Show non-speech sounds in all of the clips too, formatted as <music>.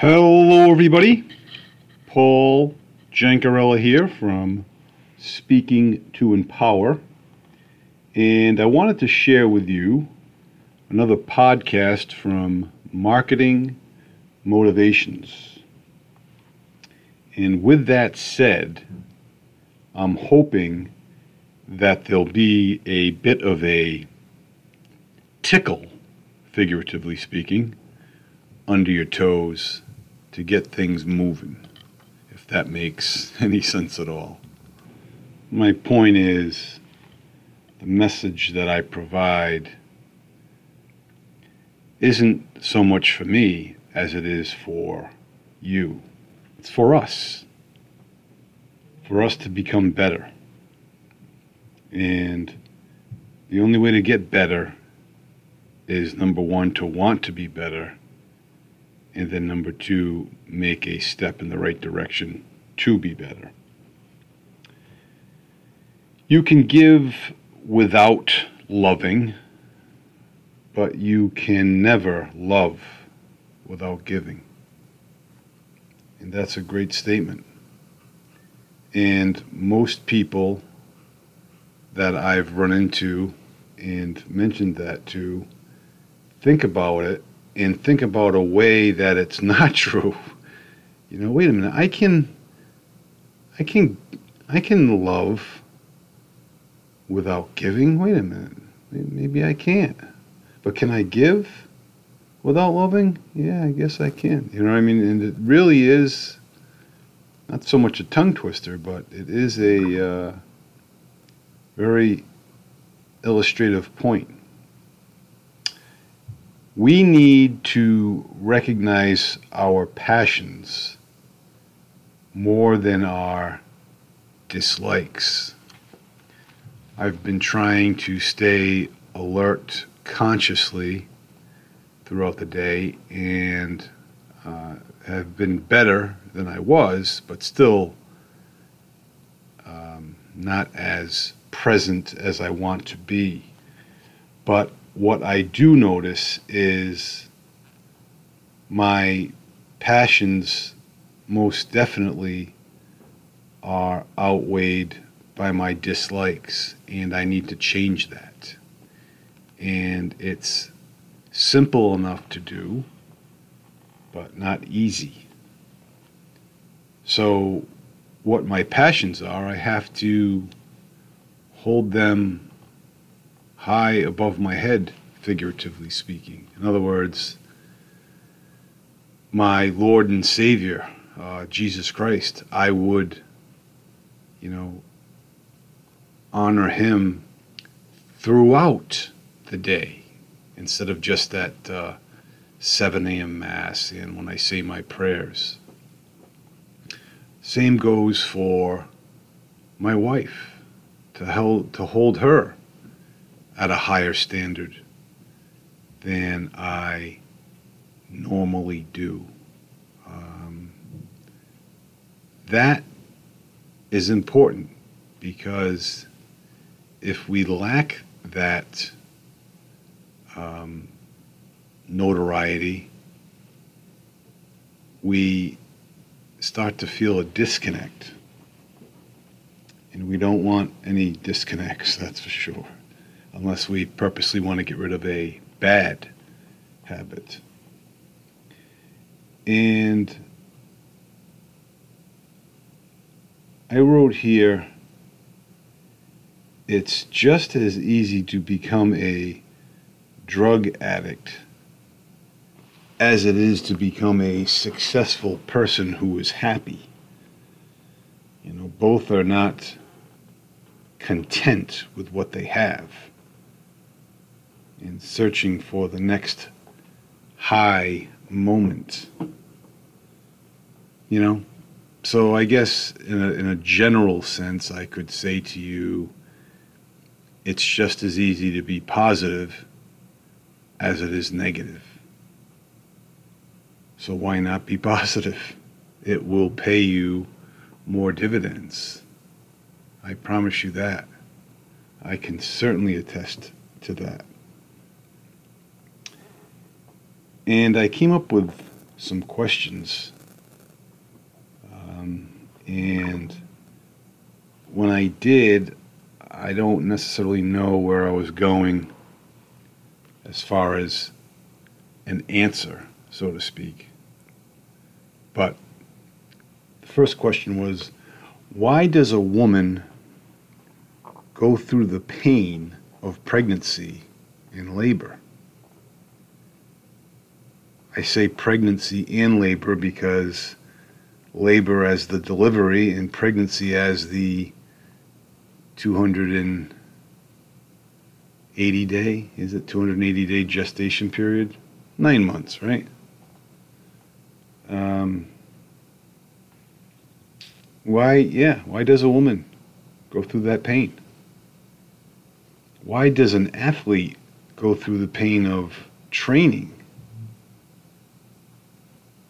Hello, everybody. Paul Jancarella here from Speaking to Empower. And I wanted to share with you another podcast from Marketing Motivations. And with that said, I'm hoping that there'll be a bit of a tickle, figuratively speaking, under your toes to get things moving, if that makes <laughs> any sense at all. My point is the message that I provide isn't so much for me as it is for you. It's for us. For us to become better. And the only way to get better is number one, to want to be better. And then number two, make a step in the right direction to be better. You can give without loving, but you can never love without giving. And that's a great statement. And most people that I've run into and mentioned that to think about it and think about a way that it's <laughs> not true. You know, wait a minute. I can I can I can love without giving. Wait a minute. Maybe I can't. But can I give without loving? Yeah, I guess I can. You know what I mean? And it really is not so much a tongue twister, but it is a uh, very illustrative point. We need to recognize our passions more than our dislikes. I've been trying to stay alert consciously throughout the day and uh, have been better than I was, but still um, not as present as I want to be. But what I do notice is my passions most definitely are outweighed by my dislikes, and I need to change that. And it's simple enough to do, but not easy. So, what my passions are, I have to hold them high above my head, figuratively speaking. In other words, my Lord and Savior, uh, Jesus Christ, I would, you know, honor him throughout the day instead of just at uh, 7 a.m. Mass and when I say my prayers. Same goes for my wife, to, hold, to hold her at a higher standard than I normally do. Um, that is important because if we lack that um, notoriety, we start to feel a disconnect. And we don't want any disconnects, that's for sure, unless we purposely want to get rid of a bad habit. And I wrote here it's just as easy to become a drug addict as it is to become a successful person who is happy. You know, both are not content with what they have and searching for the next high moment. You know? So I guess in a, in a general sense, I could say to you, it's just as easy to be positive as it is negative. So why not be <laughs> positive? It will pay you more dividends. I promise you that. I can certainly attest to that. And I came up with some questions. Um, and when I did, I don't necessarily know where I was going as far as an answer, so to speak. But the first question was why does a woman go through the pain of pregnancy and labor? I say pregnancy and labor because labor as the delivery and pregnancy as the 280 day, is it 280 day gestation period? Nine months, right? Um, why, yeah, why does a woman go through that pain? Why does an athlete go through the pain of training?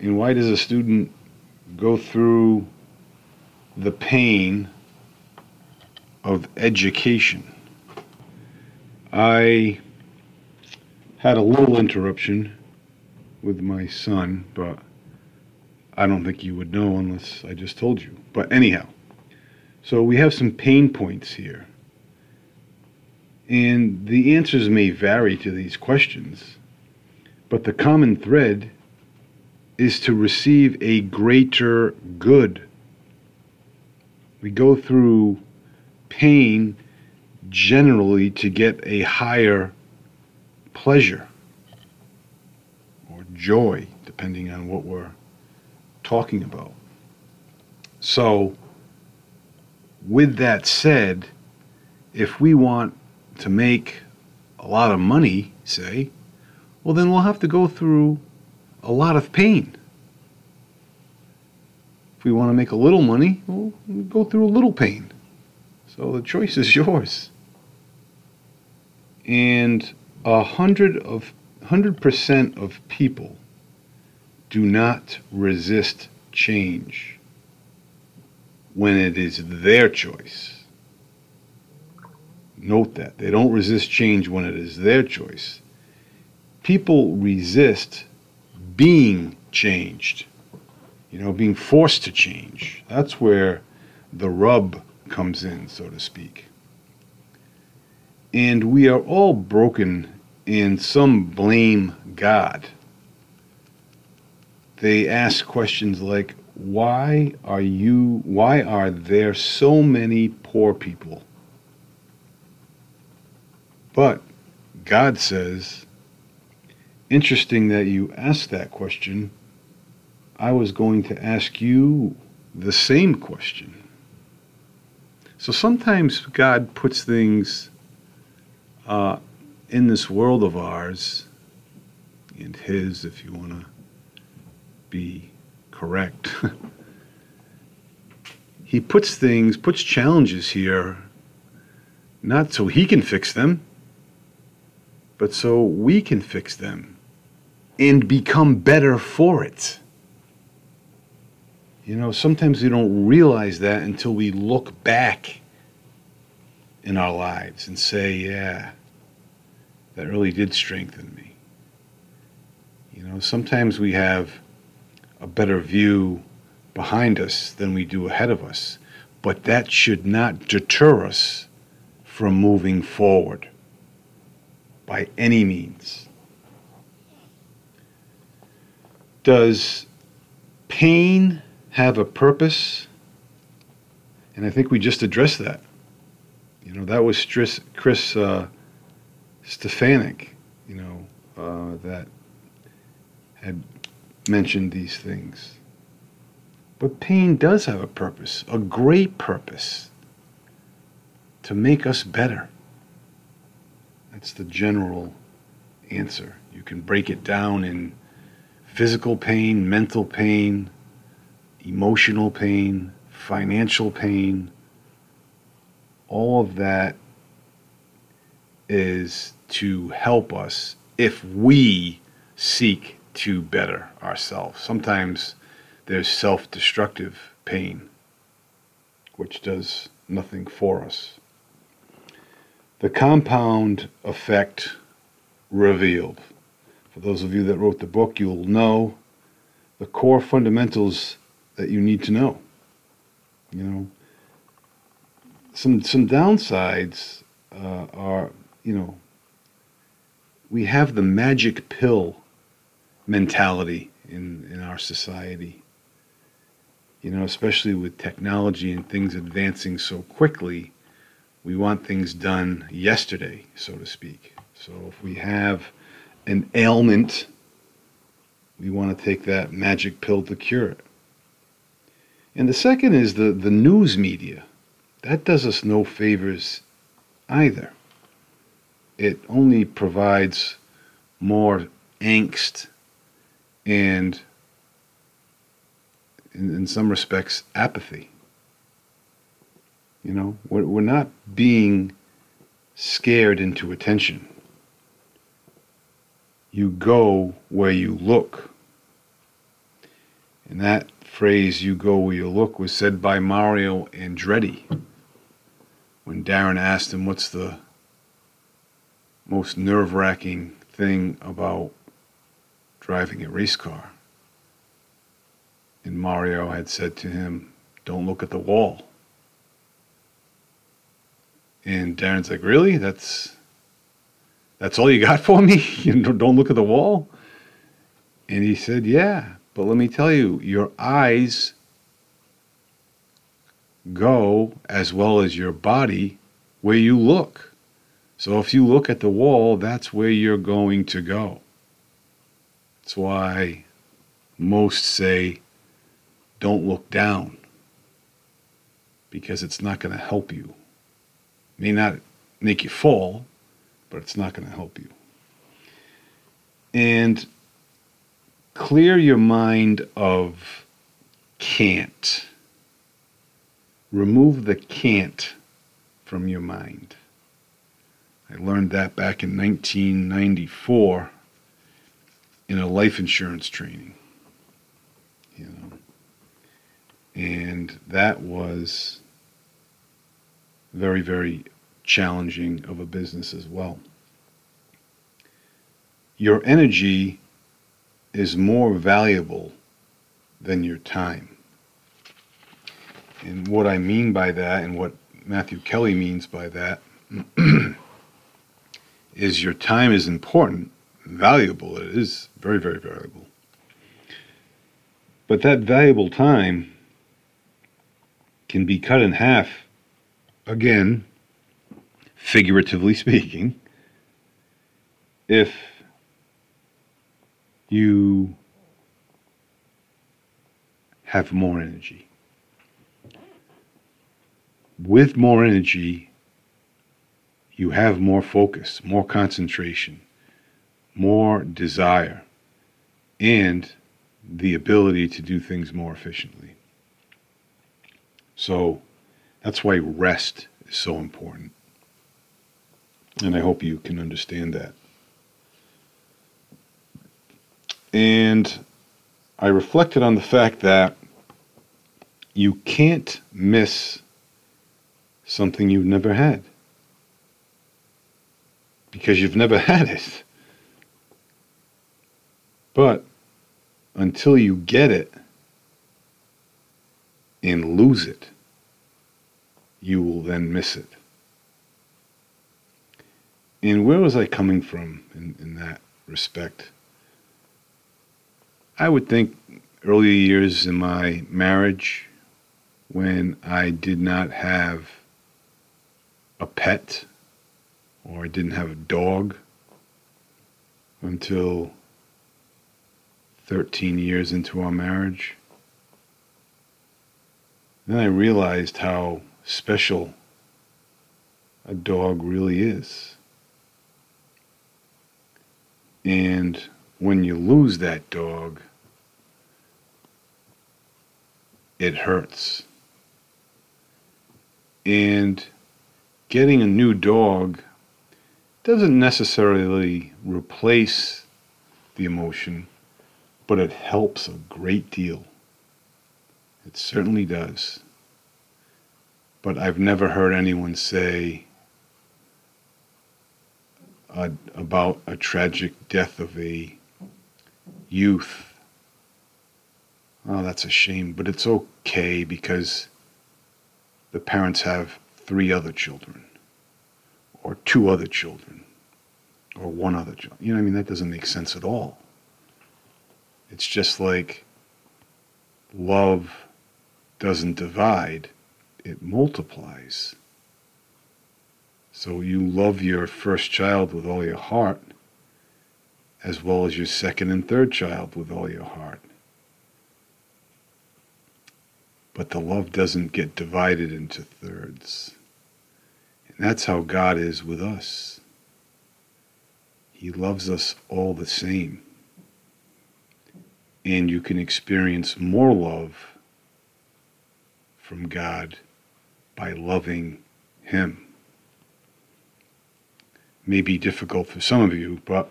And why does a student go through the pain of education. I had a little interruption with my son, but I don't think you would know unless I just told you. But anyhow, so we have some pain points here. And the answers may vary to these questions, but the common thread is to receive a greater good. We go through pain generally to get a higher pleasure or joy, depending on what we're talking about. So, with that said, if we want to make a lot of money, say, well, then we'll have to go through a lot of pain. If we want to make a little money, we'll go through a little pain. So the choice is <laughs> yours. And a hundred of hundred percent of people do not resist change when it is their choice. Note that. They don't resist change when it is their choice. People resist being changed, you know, being forced to change. That's where the rub comes in, so to speak. And we are all broken, and some blame God. They ask questions like, why are you, why are there so many poor people? But God says, interesting that you asked that question. I was going to ask you the same question. So sometimes God puts things uh, in this world of ours, and His, if you want to be correct. <laughs> he puts things, puts challenges here, not so He can fix them, but so we can fix them and become better for it. You know, sometimes we don't realize that until we look back in our lives and say, yeah, that really did strengthen me. You know, sometimes we have a better view behind us than we do ahead of us, but that should not deter us from moving forward by any means. Does pain have a purpose? And I think we just addressed that. You know, that was Chris, Chris uh, Stefanick, you know, uh, that had mentioned these things. But pain does have a purpose, a great purpose, to make us better. That's the general answer. You can break it down in physical pain, mental pain, emotional pain, financial pain. All of that is to help us if we seek to better ourselves. Sometimes there's self destructive pain, which does nothing for us. The compound effect revealed. For those of you that wrote the book, you'll know the core fundamentals that you need to know. You know, some some downsides uh, are, you know, we have the magic pill mentality in, in our society. You know, especially with technology and things advancing so quickly, we want things done yesterday, so to speak. So if we have an ailment, we want to take that magic pill to cure it. And the second is the, the news media. That does us no favors either. It only provides more angst and, in, in some respects, apathy. You know, we're, we're not being scared into attention. You go where you look. And that phrase, you go where you look, was said by Mario Andretti when Darren asked him, What's the most nerve wracking thing about driving a race car? And Mario had said to him, Don't look at the wall. And Darren's like, Really? That's that's all you got for me? <laughs> You don't look at the wall? And he said, Yeah, but let me tell you, your eyes go as well as your body where you look. So if you look at the wall, that's where you're going to go. That's why most say, don't look down, because it's not going to help you. It may not make you fall, but it's not going to help you. And clear your mind of can't. Remove the can't from your mind. I learned that back in 1994 in a life insurance training. You know. And that was very, very challenging of a business as well. Your energy is more valuable than your time. And what I mean by that, and what Matthew Kelly means by that, <clears throat> is your time is important, valuable. It is very, very valuable. But that valuable time can be cut in half, again, figuratively <laughs> speaking, if you have more energy with more energy, you have more focus, more concentration, more desire, and the ability to do things more efficiently. So that's why rest is so important. And I hope you can understand that. And I reflected on the fact that you can't miss something you've never had because you've never <laughs> had it. But until you get it and lose it, you will then miss it. And where was I coming from in, in that respect? I would think earlier years in my marriage when I did not have a pet or I didn't have a dog until 13 years into our marriage. Then I realized how special a dog really is. And when you lose that dog, it hurts. And getting a new dog doesn't necessarily replace the emotion, but it helps a great deal. It certainly does. But I've never heard anyone say about a tragic death of a youth oh, that's a shame, but it's okay because the parents have three other children, or two other children, or one other child. You know, I mean, that doesn't make sense at all. It's just like love doesn't divide, it multiplies. So you love your first child with all your heart, as well as your second and third child with all your heart. But the love doesn't get divided into thirds. And that's how God is with us. He loves us all the same. And you can experience more love from God by loving Him. May be difficult for some of you, but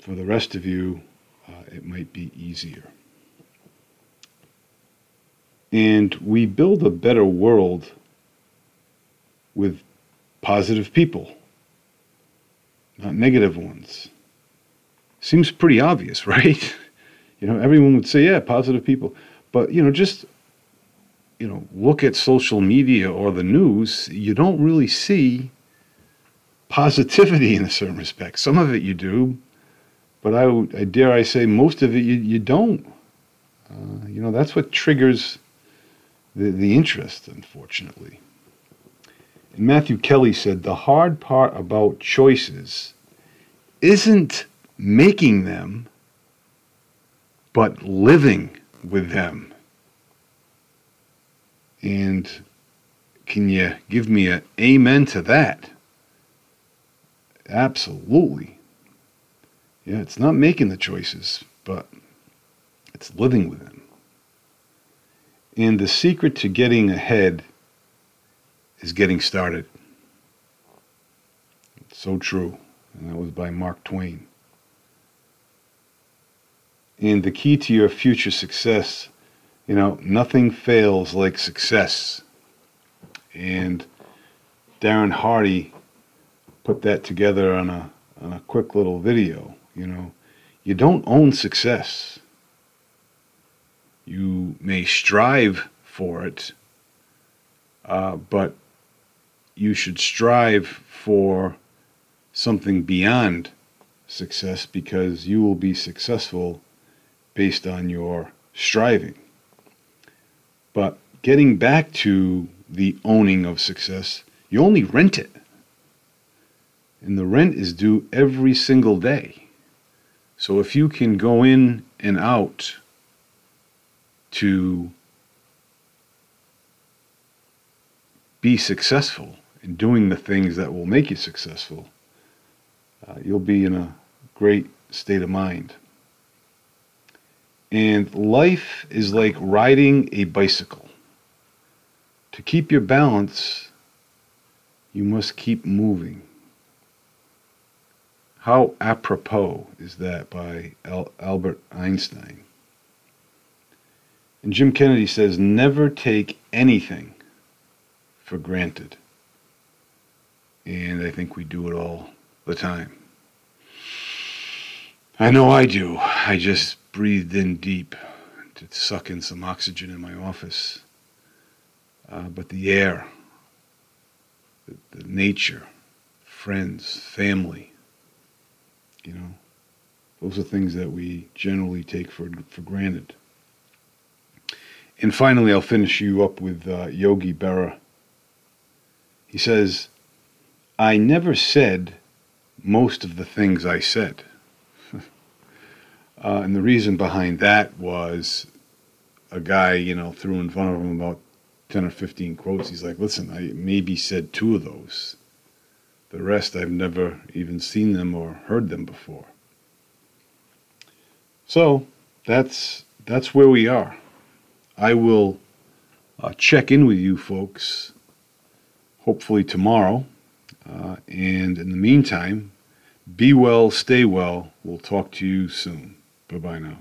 for the rest of you, uh, it might be easier. And we build a better world with positive people, not negative ones. Seems pretty obvious, <laughs> right? You know, everyone would say, yeah, positive people. But, you know, just, you know, look at social media or the news, you don't really see positivity in a certain respect. Some of it you do, but I, I dare I say most of it you, you don't. Uh, you know, that's what triggers the, the interest, unfortunately. And Matthew Kelly said the hard part about choices isn't making them, but living with them. And can you give me an amen to that? Absolutely. Yeah, it's not making the choices, but it's living with them. And the secret to getting ahead is getting started. It's so true. And that was by Mark Twain. And the key to your future success, you know, nothing fails like success. And Darren Hardy put that together on a on a quick little video. You know, you don't own success. You may strive for it, uh, but you should strive for something beyond success because you will be successful based on your striving. But getting back to the owning of success, you only rent it and the rent is due every single day. So if you can go in and out to be successful in doing the things that will make you successful, uh, you'll be in a great state of mind. And life is like riding a bicycle. To keep your balance, you must keep moving. How apropos is that by Al- Albert Einstein? And Jim Kennedy says, never take anything for granted. And I think we do it all the time. I know I do. I just breathed in deep to suck in some oxygen in my office. Uh, but the air, the, the nature, friends, family, you know, those are things that we generally take for, for granted. And finally, I'll finish you up with uh, Yogi Berra. He says, I never said most of the things I said. <laughs> uh, and the reason behind that was a guy, you know, threw in front of him about 10 or 15 quotes. He's like, listen, I maybe said two of those. The rest I've never even seen them or heard them before. So that's that's where we are. I will uh, check in with you folks hopefully tomorrow. Uh, and in the meantime, be well, stay well. We'll talk to you soon. Bye bye now.